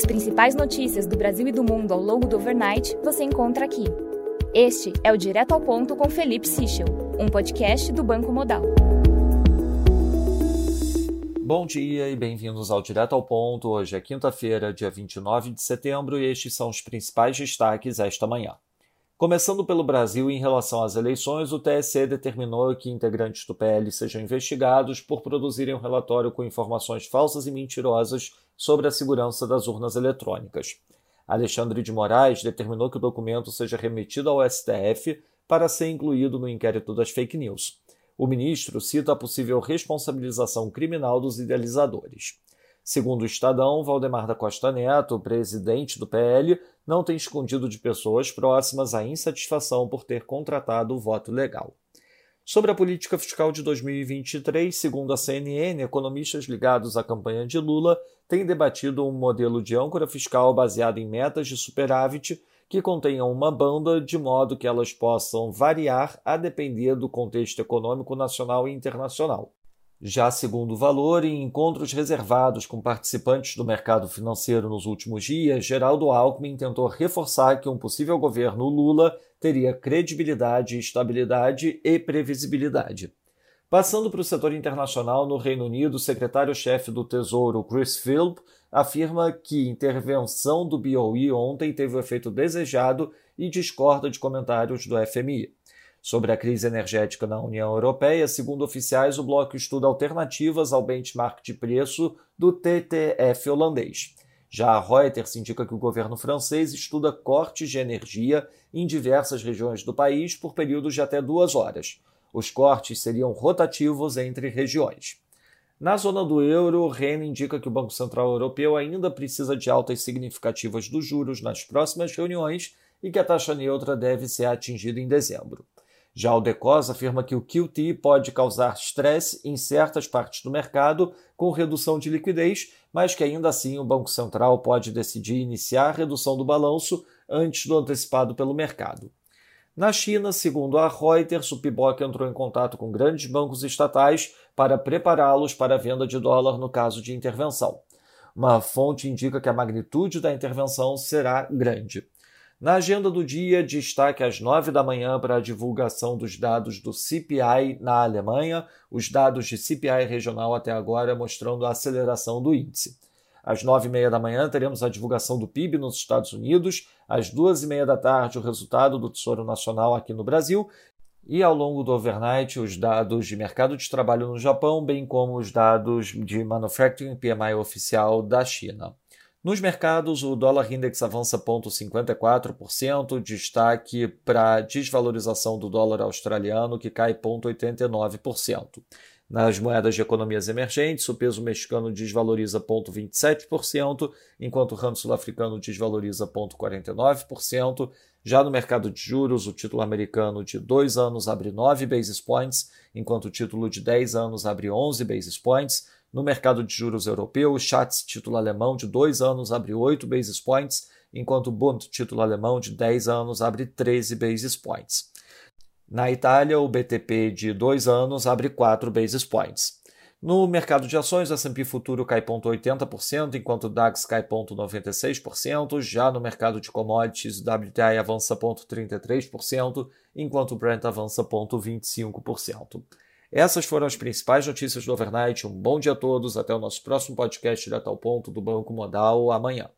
As principais notícias do Brasil e do mundo ao longo do overnight você encontra aqui. Este é o Direto ao Ponto com Felipe Sichel, um podcast do Banco Modal. Bom dia e bem-vindos ao Direto ao Ponto. Hoje é quinta-feira, dia 29 de setembro, e estes são os principais destaques esta manhã. Começando pelo Brasil, em relação às eleições, o TSE determinou que integrantes do PL sejam investigados por produzirem um relatório com informações falsas e mentirosas sobre a segurança das urnas eletrônicas. Alexandre de Moraes determinou que o documento seja remetido ao STF para ser incluído no inquérito das fake news. O ministro cita a possível responsabilização criminal dos idealizadores. Segundo o Estadão, Valdemar da Costa Neto, presidente do PL, não tem escondido de pessoas próximas a insatisfação por ter contratado o voto legal. Sobre a política fiscal de 2023, segundo a CNN, economistas ligados à campanha de Lula têm debatido um modelo de âncora fiscal baseado em metas de superávit que contenham uma banda de modo que elas possam variar a depender do contexto econômico nacional e internacional. Já segundo o valor, em encontros reservados com participantes do mercado financeiro nos últimos dias, Geraldo Alckmin tentou reforçar que um possível governo Lula teria credibilidade, estabilidade e previsibilidade. Passando para o setor internacional, no Reino Unido, o secretário-chefe do Tesouro, Chris Philp, afirma que intervenção do BOE ontem teve o efeito desejado e discorda de comentários do FMI. Sobre a crise energética na União Europeia, segundo oficiais, o bloco estuda alternativas ao benchmark de preço do TTF holandês. Já a Reuters indica que o governo francês estuda cortes de energia em diversas regiões do país por períodos de até duas horas. Os cortes seriam rotativos entre regiões. Na zona do euro, o Ren indica que o Banco Central Europeu ainda precisa de altas significativas dos juros nas próximas reuniões e que a taxa neutra deve ser atingida em dezembro. Já o Decos afirma que o QT pode causar estresse em certas partes do mercado com redução de liquidez, mas que ainda assim o Banco Central pode decidir iniciar a redução do balanço antes do antecipado pelo mercado. Na China, segundo a Reuters, o PIBOC entrou em contato com grandes bancos estatais para prepará-los para a venda de dólar no caso de intervenção. Uma fonte indica que a magnitude da intervenção será grande. Na agenda do dia, destaque às 9 da manhã para a divulgação dos dados do CPI na Alemanha, os dados de CPI regional até agora mostrando a aceleração do índice. Às 9 e meia da manhã teremos a divulgação do PIB nos Estados Unidos, às duas e meia da tarde o resultado do Tesouro Nacional aqui no Brasil e ao longo do overnight os dados de mercado de trabalho no Japão, bem como os dados de Manufacturing PMI oficial da China. Nos mercados, o dólar index avança 0,54%, destaque para a desvalorização do dólar australiano, que cai 0,89%. Nas moedas de economias emergentes, o peso mexicano desvaloriza 0,27%, enquanto o ramo sul-africano desvaloriza 0,49%. Já no mercado de juros, o título americano de 2 anos abre 9 basis points, enquanto o título de 10 anos abre 11 basis points. No mercado de juros europeu, o Schatz título alemão de 2 anos abre 8 basis points, enquanto o Bund título alemão de 10 anos abre 13 basis points. Na Itália, o BTP de 2 anos abre 4 basis points. No mercado de ações, o S&P futuro cai 0,80%, enquanto o DAX cai 0,96%. Já no mercado de commodities, o WTI avança 0,33%, enquanto o Brent avança 0,25%. Essas foram as principais notícias do Overnight. Um bom dia a todos. Até o nosso próximo podcast direto ao ponto do Banco Modal amanhã.